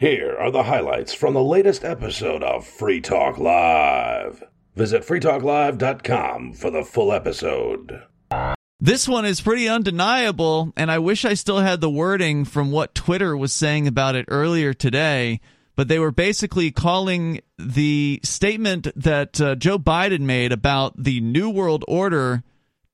Here are the highlights from the latest episode of Free Talk Live. Visit freetalklive.com for the full episode. This one is pretty undeniable, and I wish I still had the wording from what Twitter was saying about it earlier today. But they were basically calling the statement that uh, Joe Biden made about the New World Order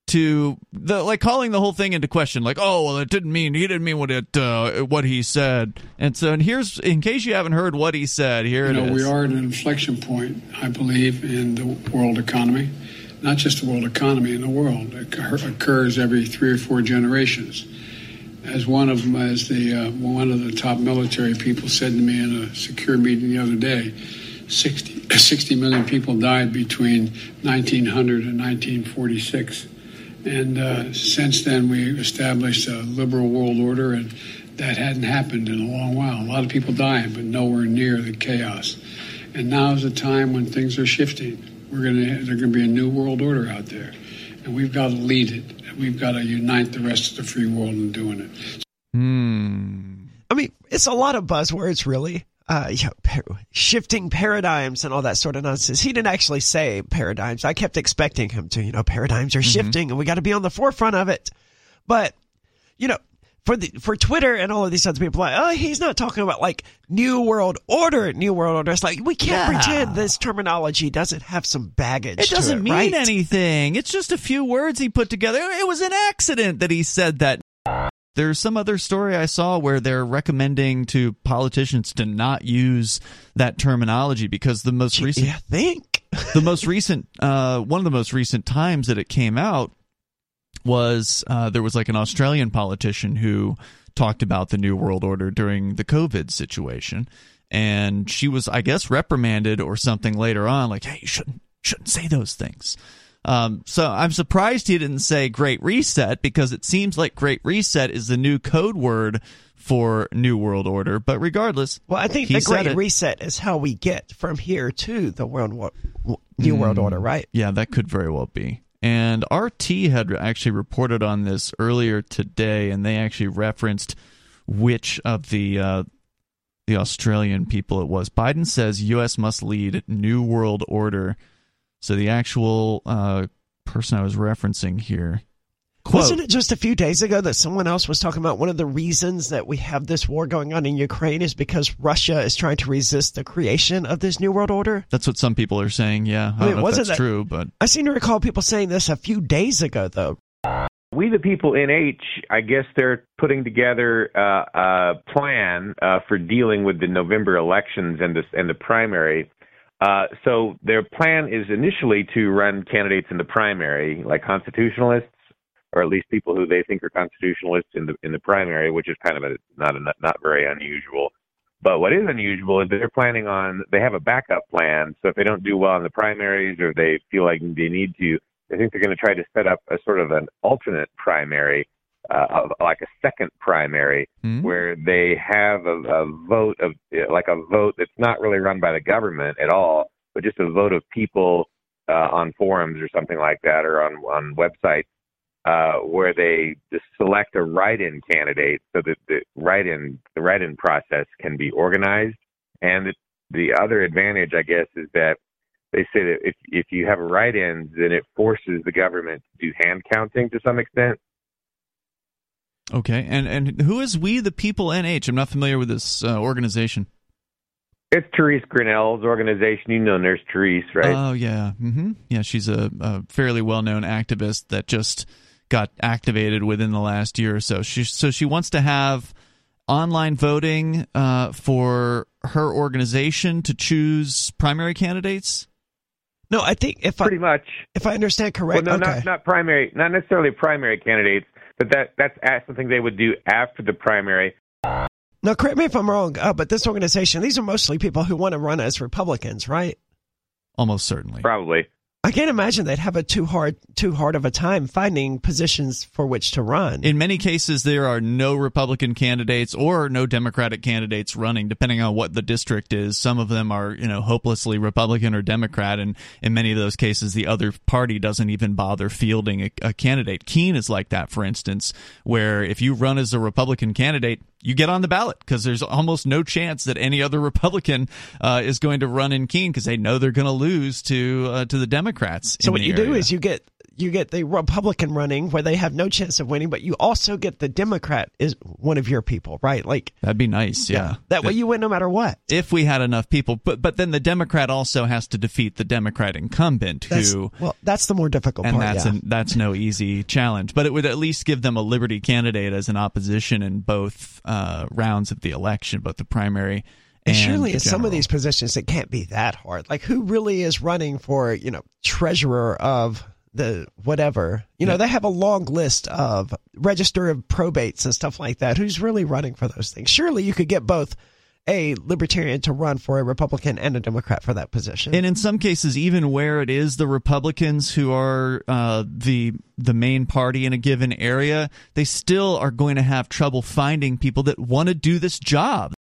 to the like calling the whole thing into question like oh well it didn't mean he didn't mean what it uh, what he said. And so and here's in case you haven't heard what he said here you know, we are at an inflection point i believe in the world economy. Not just the world economy in the world. It occurs every three or four generations. As one of them as the uh, one of the top military people said to me in a secure meeting the other day 60, 60 million people died between 1900 and 1946 and uh, since then, we established a liberal world order, and that hadn't happened in a long while. A lot of people dying, but nowhere near the chaos. And now is a time when things are shifting. We're gonna there's gonna be a new world order out there, and we've got to lead it. We've got to unite the rest of the free world in doing it. Hmm. I mean, it's a lot of buzzwords, really uh, you know, par- shifting paradigms and all that sort of nonsense. He didn't actually say paradigms. I kept expecting him to, you know, paradigms are mm-hmm. shifting and we got to be on the forefront of it. But, you know, for the for Twitter and all of these other people, like, oh, he's not talking about like new world order, new world order. It's like we can't yeah. pretend this terminology doesn't have some baggage. It doesn't it, mean right? anything. It's just a few words he put together. It was an accident that he said that. There's some other story I saw where they're recommending to politicians to not use that terminology because the most recent, yeah, think the most recent, uh, one of the most recent times that it came out was uh, there was like an Australian politician who talked about the New World Order during the COVID situation, and she was, I guess, reprimanded or something later on, like, "Hey, you shouldn't shouldn't say those things." Um, so I'm surprised he didn't say Great Reset because it seems like Great Reset is the new code word for New World Order. But regardless, well, I think the Great. Reset is how we get from here to the World War, New mm, World Order, right? Yeah, that could very well be. And RT had actually reported on this earlier today, and they actually referenced which of the uh, the Australian people it was. Biden says U.S. must lead New World Order so the actual uh, person I was referencing here. Quote, Wasn't it just a few days ago that someone else was talking about one of the reasons that we have this war going on in Ukraine is because Russia is trying to resist the creation of this new world order? That's what some people are saying. Yeah, I, I mean, wasn't that, true, but I seem to recall people saying this a few days ago, though. We the people NH, I guess they're putting together uh, a plan uh, for dealing with the November elections and the and the primary. Uh, so their plan is initially to run candidates in the primary, like constitutionalists, or at least people who they think are constitutionalists in the in the primary, which is kind of a not a, not very unusual. But what is unusual is they're planning on they have a backup plan. So if they don't do well in the primaries or they feel like they need to, I think they're going to try to set up a sort of an alternate primary uh, like a second primary mm-hmm. where they have a, a vote of like a vote that's not really run by the government at all, but just a vote of people uh, on forums or something like that or on on websites uh, where they just select a write-in candidate so that the write-in the write-in process can be organized. And the, the other advantage, I guess, is that they say that if if you have a write-in, then it forces the government to do hand counting to some extent. Okay, and and who is We the People NH? I'm not familiar with this uh, organization. It's Therese Grinnell's organization. You know Nurse Therese, right? Oh yeah, mm-hmm. yeah. She's a, a fairly well-known activist that just got activated within the last year or so. She so she wants to have online voting uh, for her organization to choose primary candidates. No, I think if pretty I, much if I understand correctly, well, no, okay. not not primary, not necessarily primary candidates, but that that's something they would do after the primary. Now, correct me if I'm wrong, uh, but this organization, these are mostly people who want to run as Republicans, right? Almost certainly. Probably. I can't imagine they'd have a too hard too hard of a time finding positions for which to run. In many cases, there are no Republican candidates or no Democratic candidates running, depending on what the district is. Some of them are, you know, hopelessly Republican or Democrat, and in many of those cases, the other party doesn't even bother fielding a, a candidate. Keene is like that, for instance, where if you run as a Republican candidate, you get on the ballot because there's almost no chance that any other Republican uh, is going to run in Keene because they know they're going to lose to uh, to the Democrats. So what you area. do is you get you get the Republican running where they have no chance of winning, but you also get the Democrat is one of your people, right? Like that'd be nice. Yeah, yeah. that way you win no matter what. If we had enough people, but but then the Democrat also has to defeat the Democrat incumbent, that's, who well, that's the more difficult and part. that's yeah. an, that's no easy challenge. But it would at least give them a Liberty candidate as an opposition in both uh, rounds of the election, both the primary. And and surely in some of these positions, it can't be that hard. Like, who really is running for, you know, treasurer of the whatever? You know, Yeah. they have a long list of register of probates and stuff like that. Who's really running for those things? Surely you could get both a libertarian to run for a Republican and a Democrat for that position. And in some cases, even where it is the Republicans who are uh, the the main party in a given area, they still are going to have trouble finding people that want to do this job.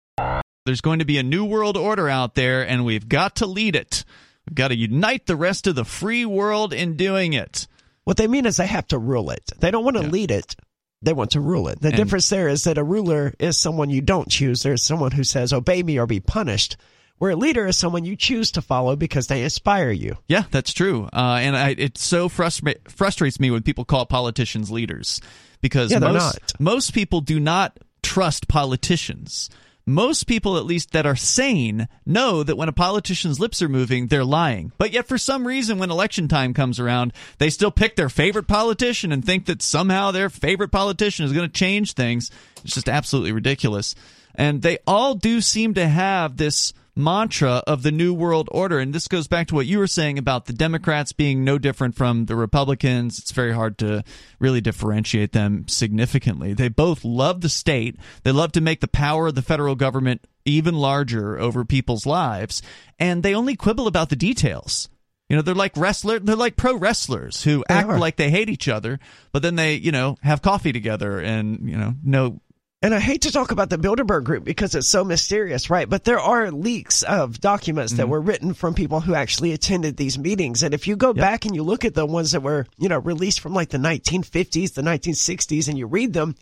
There's going to be a new world order out there, and we've got to lead it. We've got to unite the rest of the free world in doing it. what they mean is they have to rule it. They don't want to Yeah. lead it. They want to rule it. The And- difference there is that a ruler is someone you don't choose. There's someone who says, obey me or be punished. Where a leader is someone you choose to follow because they inspire you. Yeah, that's true. Uh, and I, it so frustra- frustrates me when people call politicians leaders because Yeah, most, not. most people do not trust politicians. Most people, at least that are sane, know that when a politician's lips are moving, they're lying. But yet, for some reason, when election time comes around, they still pick their favorite politician and think that somehow their favorite politician is going to change things. It's just absolutely ridiculous. And they all do seem to have this mantra of the New World Order. And this goes back to what you were saying about the Democrats being no different from the Republicans. It's very hard to really differentiate them significantly. They both love the state, they love to make the power of the federal government even larger over people's lives, and they only quibble about the details. You know, they're like wrestler. They're like pro wrestlers who They act are. like they hate each other, but then they, you know, have coffee together and you know, no And I hate to talk about the Bilderberg group because it's so mysterious, right? But there are leaks of documents Mm-hmm. that were written from people who actually attended these meetings. And if you go back and you look at the ones that were, you know, released from like the 1950s, the 1960s, and you read them,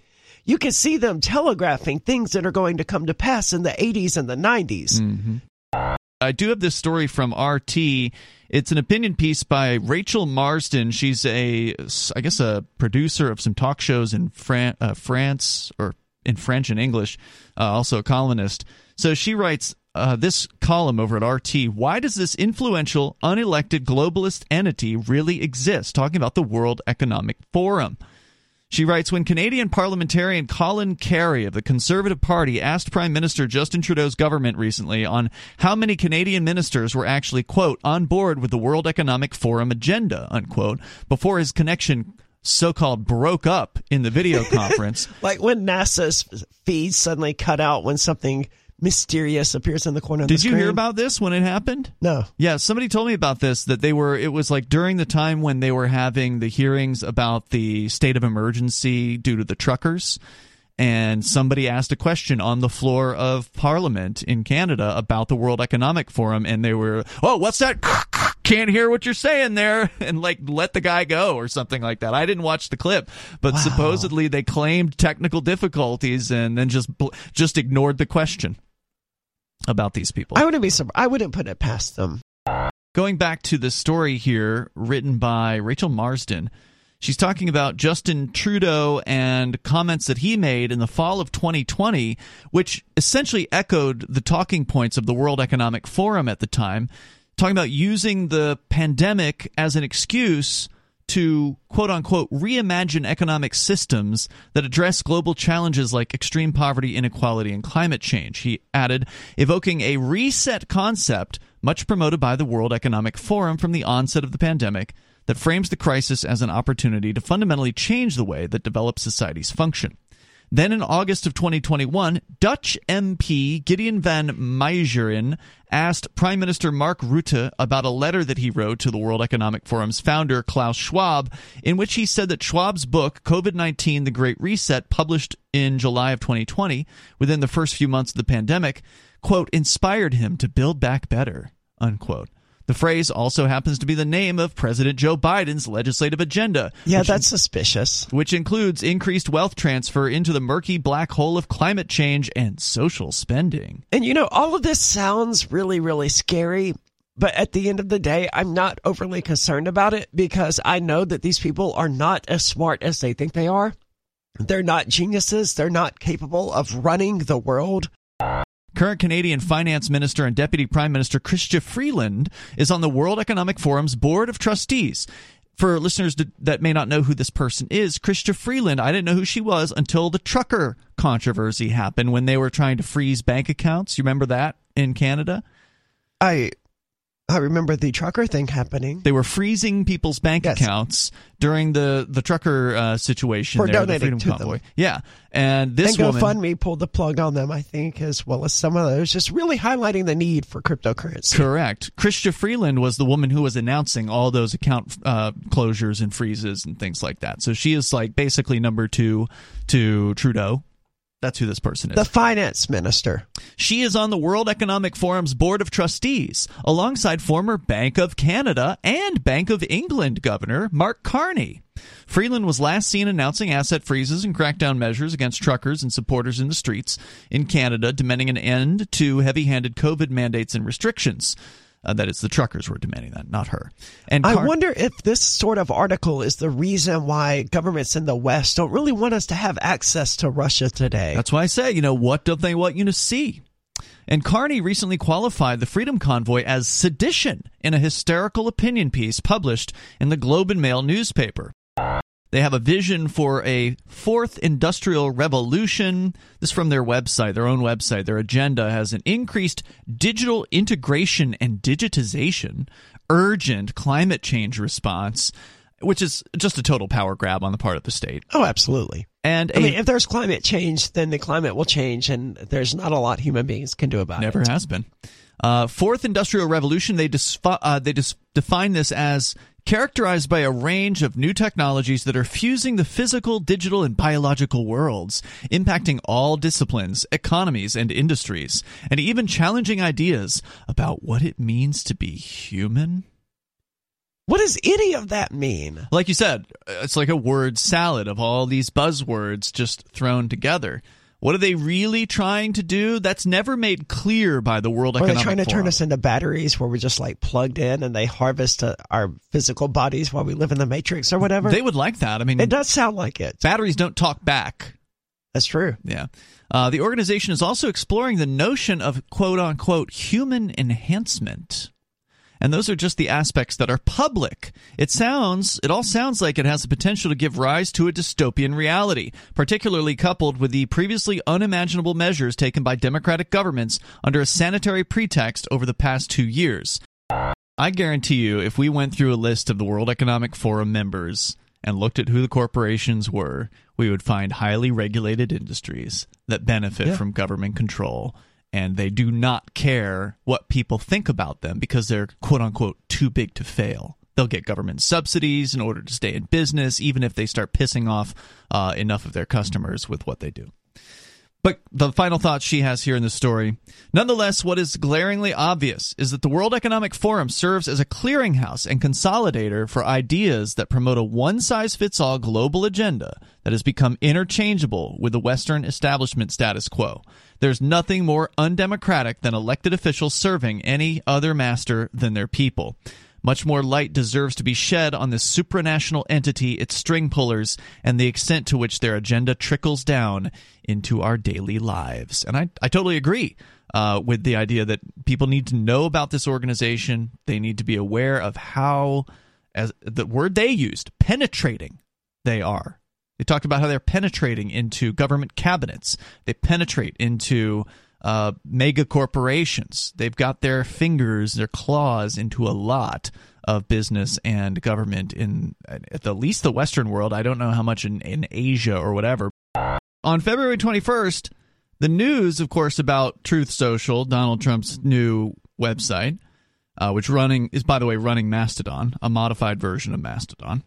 you can see them telegraphing things that are going to come to pass in the 80s and the 90s. Mm. I do have this story from RT. It's an opinion piece by Rachel Marsden. She's a, I guess, a producer of some talk shows in Fran- uh, France or in French and English, uh, also a columnist. So she writes uh, this column over at RT. Why does this influential, unelected globalist entity really exist? Talking about the World Economic Forum. She writes When Canadian parliamentarian Colin Carrie of the Conservative Party asked Prime Minister Justin Trudeau's government recently on how many Canadian ministers were actually, quote, on board with the World Economic Forum agenda, unquote, before his connection so called broke up in the video conference. Like when NASA's feeds suddenly cut out when something mysterious appears in the corner of Did the you hear about this when it happened? No. Yeah, somebody told me about this that they were it was like during the time when they were having the hearings about the state of emergency due to the truckers and somebody asked a question on the floor of parliament in Canada about the World Economic Forum and they were, "Oh, what's that? Can't hear what you're saying there." And like let the guy go or something like that. I didn't watch the clip, but supposedly they claimed technical difficulties and then just just ignored the question about these people. I wouldn't be surprised. I wouldn't put it past them. Going back to the story here, written by Rachel Marsden, she's talking about Justin Trudeau and comments that he made in the fall of 2020, which essentially echoed the talking points of the World Economic Forum at the time, talking about using the pandemic as an excuse to quote unquote reimagine economic systems that address global challenges like extreme poverty, inequality, and climate change. He added, evoking a reset concept much promoted by the World Economic Forum from the onset of the pandemic that frames the crisis as an opportunity to fundamentally change the way that developed societies function. Then in August of 2021, Dutch MP Gideon van Meijeren asked Prime Minister Mark Rutte about a letter that he wrote to the World Economic Forum's founder, Klaus Schwab, in which he said that Schwab's book, COVID 19 The Great Reset, published in July of 2020, within the first few months of the pandemic, quote, inspired him to build back better, unquote. The phrase also happens to be the name of President Joe Biden's legislative agenda. Yeah, that's suspicious. Which includes increased wealth transfer into the murky black hole of climate change and social spending. And you know, all of this sounds really, really scary. But at the end of the day, I'm not overly concerned about it because I know that these people are not as smart as they think they are. They're not geniuses. They're not capable of running the world. Current Canadian Finance Minister and Deputy Prime Minister Chrystia Freeland is on the World Economic Forum's Board of Trustees. For listeners that may not know who this person is, Chrystia Freeland, I didn't know who she was until the trucker controversy happened when they were trying to freeze bank accounts. You remember that in Canada? I I remember the trucker thing happening. They were freezing people's bank yes. accounts during the the trucker uh, situation for there, donating the to Convoy. them. Yeah, and this and woman, GoFundMe pulled the plug on them, I think, as well as some those, just really highlighting the need for cryptocurrency. Correct. Chrystia Freeland was the woman who was announcing all those account uh, closures and freezes and things like that. So she is like basically number two to Trudeau that's who this person is. The finance minister. She is on the World Economic Forum's board of trustees, alongside former Bank of Canada and Bank of England Governor Mark Carney. Freeland was last seen announcing asset freezes and crackdown measures against truckers and supporters in the streets in Canada, demanding an end to heavy handed COVID mandates and restrictions. Uh, that is, the truckers were demanding that, not her. And Car- I wonder if this sort of article is the reason why governments in the West don't really want us to have access to Russia today. That's why I say, you know, what don't they want you to see? And Carney recently qualified the Freedom Convoy as sedition in a hysterical opinion piece published in the Globe and Mail newspaper. They have a vision for a fourth industrial revolution. This from their website, their own website. Their agenda has an increased digital integration and digitization, urgent climate change response, which is just a total power grab on the part of the state. Oh, absolutely. And I mean, if there's climate change, then the climate will change, and there's not a lot human beings can do about never it. Never has been. Uh, fourth industrial revolution. They uh, they define this as characterized by a range of new technologies that are fusing the physical, digital, and biological worlds, impacting all disciplines, economies, and industries, and even challenging ideas about what it means to be human. What does any of that mean? Like you said, it's like a word salad of all these buzzwords just thrown together. What are they really trying to do? That's never made clear by the World Economic Forum. Are they trying to turn us into batteries where we're just like plugged in and they harvest uh, our physical bodies while we live in the matrix or whatever? They would like that. I mean, it does sound like it. Batteries don't talk back. That's true. Yeah. Uh, the organization is also exploring the notion of quote unquote human enhancement and those are just the aspects that are public. It sounds, it all sounds like it has the potential to give rise to a dystopian reality, particularly coupled with the previously unimaginable measures taken by democratic governments under a sanitary pretext over the past two years. I guarantee you, if we went through a list of the World Economic Forum members and looked at who the corporations were, we would find highly regulated industries that benefit yeah. from government control and they do not care what people think about them because they're quote unquote too big to fail. They'll get government subsidies in order to stay in business, even if they start pissing off uh, enough of their customers with what they do. But the final thought she has here in the story nonetheless, what is glaringly obvious is that the World Economic Forum serves as a clearinghouse and consolidator for ideas that promote a one size fits all global agenda that has become interchangeable with the Western establishment status quo. There's nothing more undemocratic than elected officials serving any other master than their people. Much more light deserves to be shed on this supranational entity, its string pullers, and the extent to which their agenda trickles down into our daily lives. And I, I totally agree uh, with the idea that people need to know about this organization. They need to be aware of how, as the word they used, penetrating they are. They talked about how they're penetrating into government cabinets. They penetrate into uh, mega corporations. They've got their fingers, their claws into a lot of business and government in at the least the Western world. I don't know how much in, in Asia or whatever. On February 21st, the news, of course, about Truth Social, Donald Trump's new website, uh, which running is by the way running Mastodon, a modified version of Mastodon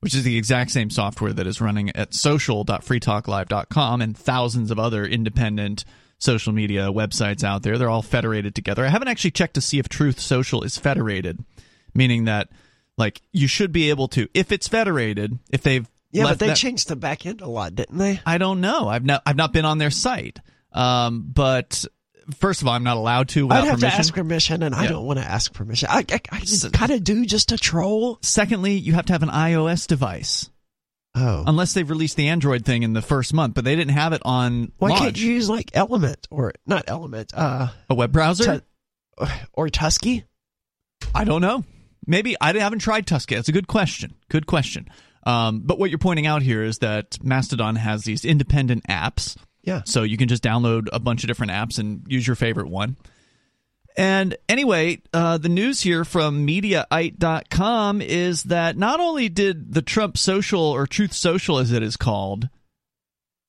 which is the exact same software that is running at social.freetalklive.com and thousands of other independent social media websites out there. They're all federated together. I haven't actually checked to see if Truth Social is federated, meaning that like you should be able to if it's federated, if they've Yeah, but they that- changed the back end a lot, didn't they? I don't know. I've not I've not been on their site. Um, but first of all, I'm not allowed to without I'd have permission. to ask permission, and I don't want to ask permission. I, I, I just kind of do just to troll. Secondly, you have to have an iOS device. Oh, Unless they've released the Android thing in the first month, but they didn't have it on why launch. can't you use like Element or not Element? Uh, a web browser? Tu- or Tusky? I don't know. Maybe I haven't tried Tusky. That's a good question. Good question. Um, but what you're pointing out here is that Mastodon has these independent apps. Yeah. So you can just download a bunch of different apps and use your favorite one. And anyway, uh, the news here from Mediaite.com is that not only did the Trump Social or Truth Social, as it is called,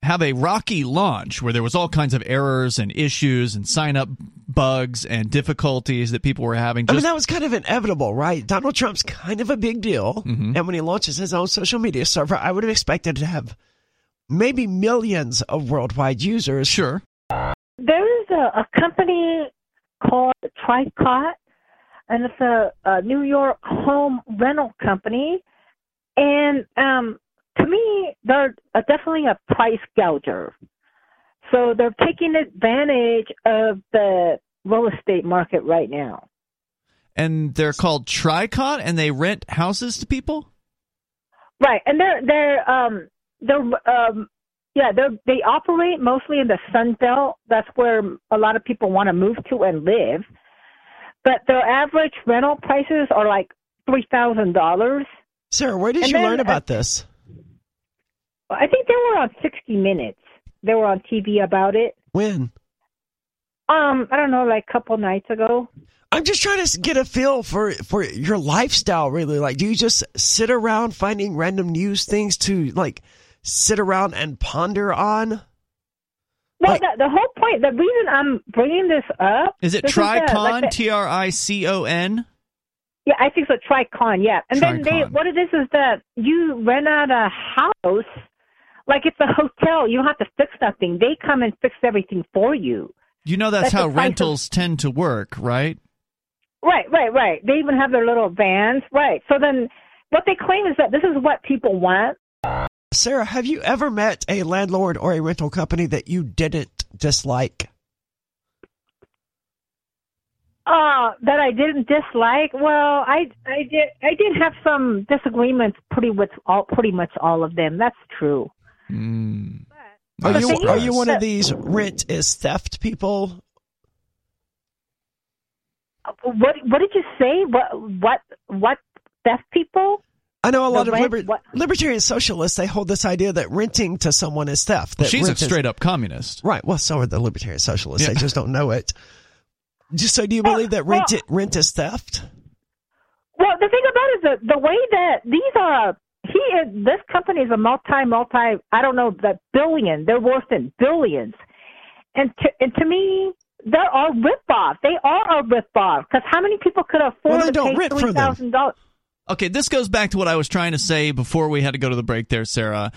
have a rocky launch where there was all kinds of errors and issues and sign up bugs and difficulties that people were having. I mean, that was kind of inevitable, right? Donald Trump's kind of a big deal. Mm-hmm. And when he launches his own social media server, I would have expected to have maybe millions of worldwide users. sure. There is a, a company called Tricot, and it's a, a New York home rental company. And um, to me, they're uh definitely a price gouger. So they're taking advantage of the real estate market right now. And they're called Tricot, and they rent houses to people. Right, and they're they're um they're um yeah they they operate mostly in the Sun Belt. That's where a lot of people want to move to and live. But their average rental prices are like three thousand dollars. Sarah, where did And you then, learn uh, about this? I think they were on sixty Minutes. They were on TV about it. When? Um, I don't know, like a couple nights ago. I'm just trying to get a feel for for your lifestyle. Really, like, do you just sit around finding random news things to like sit around and ponder on? Well, Like- the, the whole point, the reason I'm bringing this up Is it Tricon? T R I C O N. Yeah, I think so. Tricon, yeah. And then they, what it is is that you rent out a house, like it's a hotel. You don't have to fix nothing. They come and fix everything for you. You know that's, That's how price of- rentals tend to work, right? Right, right, right. They even have their little vans. Right. So then, what they claim is that this is what people want. Sarah, have you ever met a landlord or a rental company that you didn't dislike? Uh, that I didn't dislike. Well, I I did I did have some disagreements pretty with all pretty much all of them. That's true. Mm. Are you are you one of these rent is theft people? What what did you say? What what what deaf people? I know a lot The of rent- liber- libertarian socialists. They hold this idea that renting to someone is theft. Well, she's a rent is- straight up communist. right. Well, so are the libertarian socialists. Yeah. They just don't know it. Just so, do you believe that rent well- rent is theft? Well, the thing about it is the the way that these are he is this company is a multi multi I don't know the billion they're worth in billions, and to and to me they are ripoff. They are a ripoff because how many people could afford Well, to pay rent from three them. thousand dollars? Okay, this goes back to what I was trying to say before we had to go to the break there, Sarah.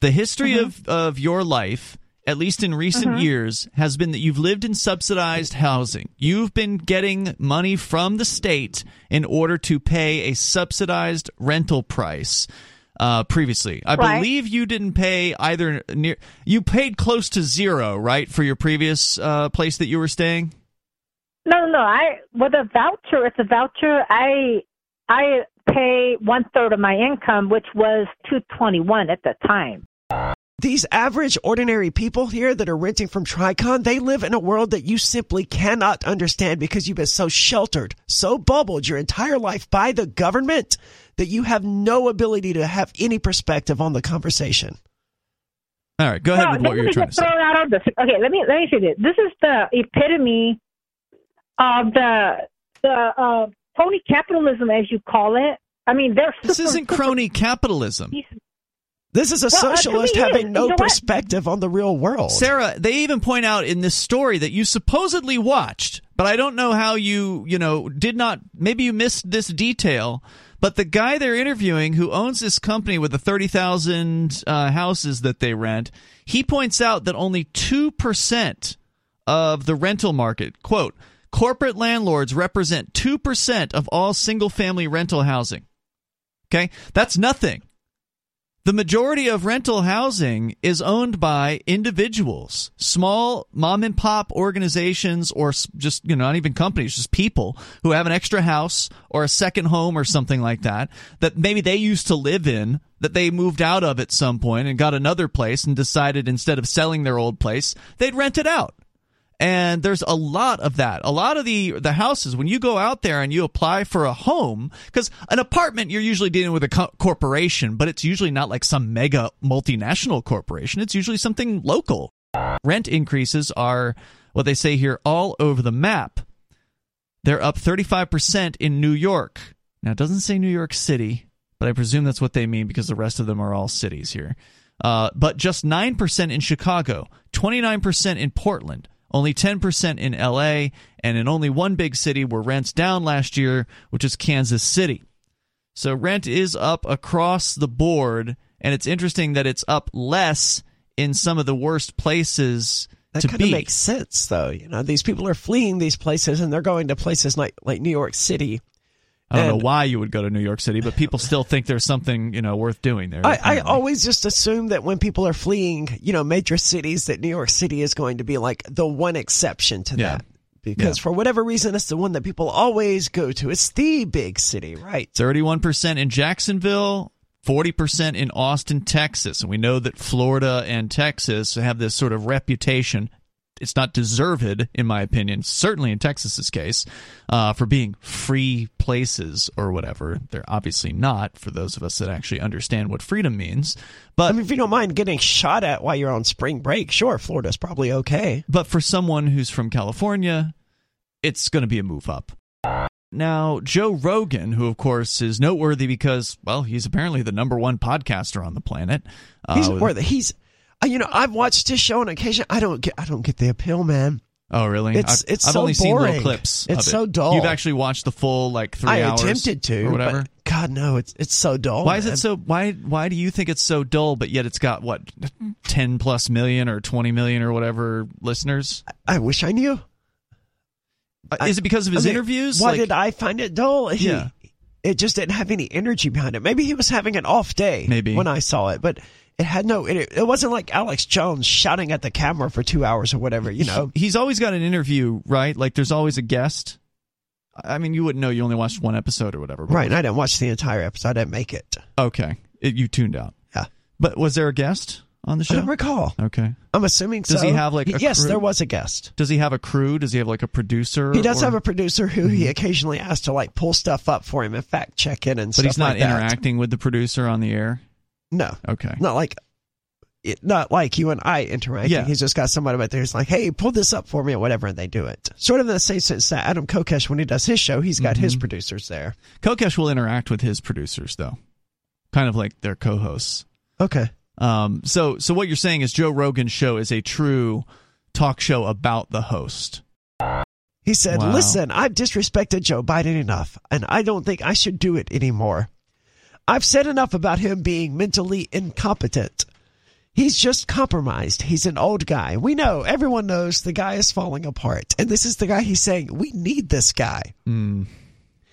The history Mm-hmm. of, of your life, at least in recent years, has been that you've lived in subsidized housing. You've been getting money from the state in order to pay a subsidized rental price. Uh, previously, I Right. believe you didn't pay either near. You paid close to zero, right, for your previous uh, place that you were staying. No, no, no. I with a voucher, it's a voucher. I I pay one third of my income, which was two twenty one at the time. These average, ordinary people here that are renting from Tricon, they live in a world that you simply cannot understand because you've been so sheltered, so bubbled your entire life by the government that you have no ability to have any perspective on the conversation. All right, go ahead Well, with what you're trying to say. out on this. Okay, let me let me say this. This is the epitome of the the uh, phony capitalism, as you call it. I mean, they're This super, isn't super- crony capitalism. This is a Well, uh, socialist me, having is. no You know what? perspective on the real world. Sarah, they even point out in this story that you supposedly watched, but I don't know how you, you know, did not, maybe you missed this detail, but the guy they're interviewing who owns this company with the 30,000 uh, houses that they rent, he points out that only 2% of the rental market. Quote Corporate landlords represent 2% of all single family rental housing. Okay? That's nothing. The majority of rental housing is owned by individuals, small mom and pop organizations, or just, you know, not even companies, just people who have an extra house or a second home or something like that, that maybe they used to live in, that they moved out of at some point and got another place and decided instead of selling their old place, they'd rent it out and there's a lot of that. A lot of the the houses when you go out there and you apply for a home because an apartment you're usually dealing with a co- corporation but it's usually not like some mega multinational corporation. It's usually something local. Rent increases are what they say here all over the map. They're up 35% in new york. Now it doesn't say new york city but i presume that's what they mean because the rest of them are all cities here. Uh, but just 9% in chicago 29% in portland only 10% in LA, and in only one big city were rents down last year, which is Kansas City. So rent is up across the board, and it's interesting that it's up less in some of the worst places that to kind be. of makes sense, though. You know, these people are fleeing these places, and they're going to places like like New York City. I don't And- know why you would go to New York City, but people still think there's something you know worth doing there. I, I always just assume that when people are fleeing, you know, major cities, that New York City is going to be like the one exception to Yeah. that. Because Yeah. for whatever reason, it's the one that people always go to. It's the big city, right? 31% in Jacksonville, 40% in Austin, Texas. And we know that Florida and Texas have this sort of reputation. It's not deserved, in my opinion, certainly in Texas's case, uh, for being free places or whatever. They're obviously not for those of us that actually understand what freedom means. But I mean, if you don't mind getting shot at while you're on spring break, sure, Florida's probably okay. but for someone who's from California, it's going to be a move up. Now, Joe Rogan, who of course is noteworthy because, well, he's apparently the number one podcaster on the planet. He's Uh. He's, uh, you know, I've watched his show on occasion. I don't get, I don't get the appeal, man. oh, really? It's- I've, it's I've so only seen little boring. clips. It's of it. so dull. You've actually watched the full like three I hours. attempted to, or whatever. but God no, it's it's so dull. why is it so? Why why do you think it's so dull? But yet it's got what ten plus million or twenty million or whatever listeners? I wish I knew. Uh, is it because of his I mean, interviews? Why Like- did I find it dull? He- Yeah. it just didn't have any energy behind it. Maybe he was having an off day. Maybe. when I saw it, but it had no. It, it wasn't like Alex Jones shouting at the camera for two hours or whatever. You know. he's always got an interview, right? Like there's always a guest. I mean, you wouldn't know. You only watched one episode or whatever. Right, and I didn't watch the entire episode. I didn't make it. Okay, it, you tuned out. Yeah. But was there a guest on the show? I don't recall. Okay. I'm assuming Does so. he have, like, a yes, crew? there was a guest. Does he have a crew? Does he have like a producer? He does or- have a producer who he mm-hmm. occasionally asks to like pull stuff up for him and fact check it and But stuff But he's not like that. interacting with the producer on the air. No, Okay. not like it, not like you and I interacting. Yeah. He's just got somebody back there who's like, "Hey, pull this up for me" or whatever, and they do it. Sort of in the same sense that Adam Kokesh, when he does his show, he's got Mm-hmm. his producers there. Kokesh will interact with his producers though, kind of like their co-hosts. Okay. Um, so, so what you're saying is Joe Rogan's show is a true talk show about the host. He said, Wow. Listen, I've disrespected Joe Biden enough, and I don't think I should do it anymore. I've said enough about him being mentally incompetent. He's just compromised. He's an old guy. We know, everyone knows the guy is falling apart. And this is the guy he's saying, we need this guy.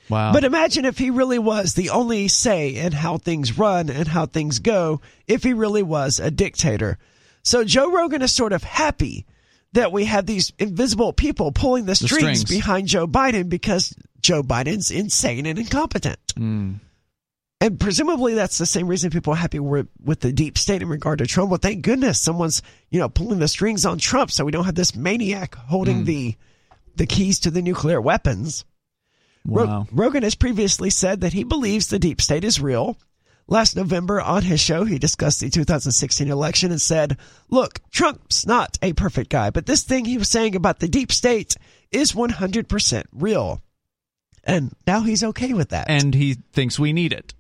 Wow. But imagine if he really was the only say in how things run and how things go, if he really was a dictator. So Joe Rogan is sort of happy that we have these invisible people pulling the strings, strings. behind Joe Biden because Joe Biden's insane and incompetent. Hmm. And presumably that's the same reason people are happy with, with the deep state in regard to Trump. Well, thank goodness someone's, you know, pulling the strings on Trump so we don't have this maniac holding Hmm. the the keys to the nuclear weapons. Wow. Rogan has previously said that he believes the deep state is real. Last November on his show, he discussed the 2016 election and said, Look, Trump's not a perfect guy, but this thing he was saying about the deep state is 100% real. And now he's okay with that. And he thinks we need it.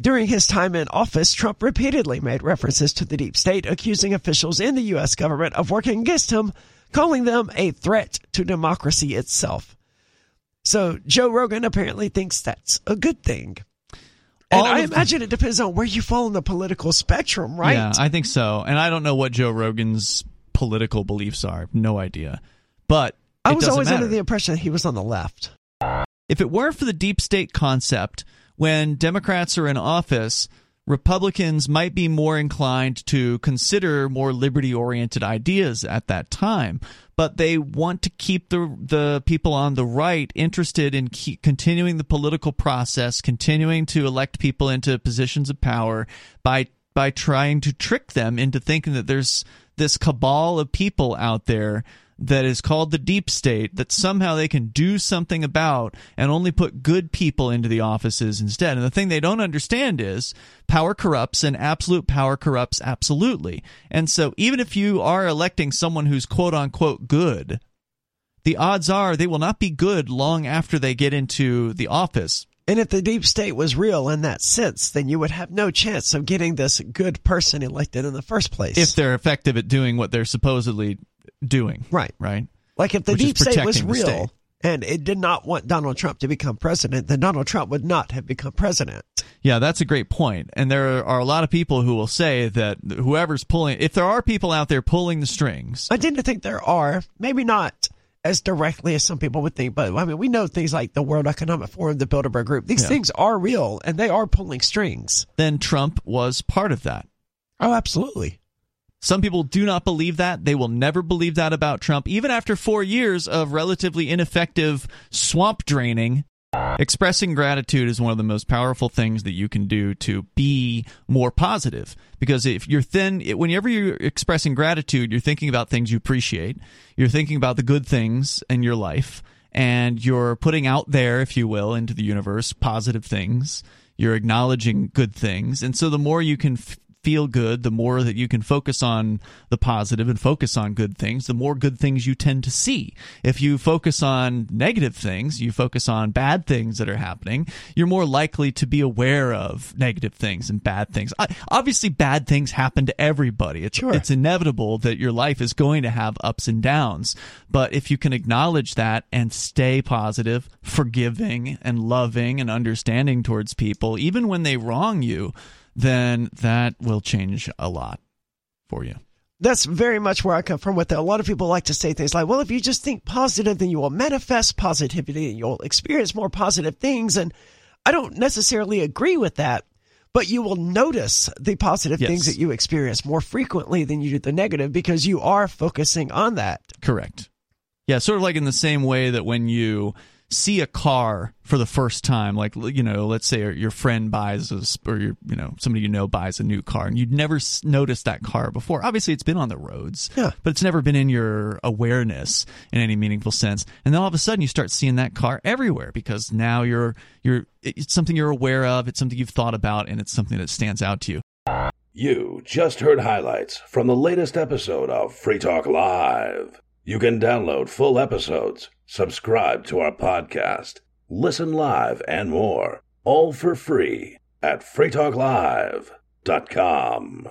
During his time in office, Trump repeatedly made references to the deep state, accusing officials in the U.S. government of working against him, calling them a threat to democracy itself. So Joe Rogan apparently thinks that's a good thing. And All I of the- imagine it depends on where you fall in the political spectrum, right? Yeah, I think so. And I don't know what Joe Rogan's political beliefs are. No idea. But I was always matter. under the impression that he was on the left. If it weren't for the deep state concept, when Democrats are in office, Republicans might be more inclined to consider more liberty oriented ideas at that time. But they want to keep the the people on the right interested in continuing the political process, continuing to elect people into positions of power by by trying to trick them into thinking that there's this cabal of people out there that is called the deep state that somehow they can do something about and only put good people into the offices instead. And the thing they don't understand is power corrupts and absolute power corrupts absolutely. And so even if you are electing someone who's quote unquote good, the odds are they will not be good long after they get into the office. And if the deep state was real in that sense, then you would have no chance of getting this good person elected in the first place. If they're effective at doing what they're supposedly doing. Right. Right. Like if the Which deep state was real state. and it did not want Donald Trump to become president, then Donald Trump would not have become president. Yeah, that's a great point. And there are a lot of people who will say that whoever's pulling, if there are people out there pulling the strings, I tend to think there are, maybe not as directly as some people would think, but I mean, we know things like the World Economic Forum, the Bilderberg Group. These Yeah. things are real and they are pulling strings. then Trump was part of that. Oh, absolutely. Some people do not believe that. They will never believe that about Trump, even after four years of relatively ineffective swamp draining. Expressing gratitude is one of the most powerful things that you can do to be more positive. Because if you're thin, whenever you're expressing gratitude, you're thinking about things you appreciate. You're thinking about the good things in your life, and you're putting out there, if you will, into the universe positive things. You're acknowledging good things. And so the more you can f- feel good, the more that you can focus on the positive and focus on good things, the more good things you tend to see. If you focus on negative things, you focus on bad things that are happening, you're more likely to be aware of negative things and bad things. Obviously, bad things happen to everybody. It's, Sure. it's inevitable that your life is going to have ups and downs. But if you can acknowledge that and stay positive, forgiving, and loving and understanding towards people, even when they wrong you, then that will change a lot for you. That's very much where I come from with it. A lot of people like to say things like, well, if you just think positive, then you will manifest positivity and you'll experience more positive things. And I don't necessarily agree with that, but you will notice the positive Yes. things that you experience more frequently than you do the negative because you are focusing on that. Correct. Yeah, sort of like in the same way that when you see a car for the first time, like you know, let's say your friend buys a, s- or your you know somebody you know buys a new car, and you'd never noticed that car before. Obviously, it's been on the roads, Yeah. but it's never been in your awareness in any meaningful sense. And then all of a sudden, you start seeing that car everywhere because now you're you're it's something you're aware of, it's something you've thought about, and it's something that stands out to you. You just heard highlights from the latest episode of Free Talk Live. You can download full episodes, subscribe to our podcast, listen live, and more, all for free at freetalklive.com.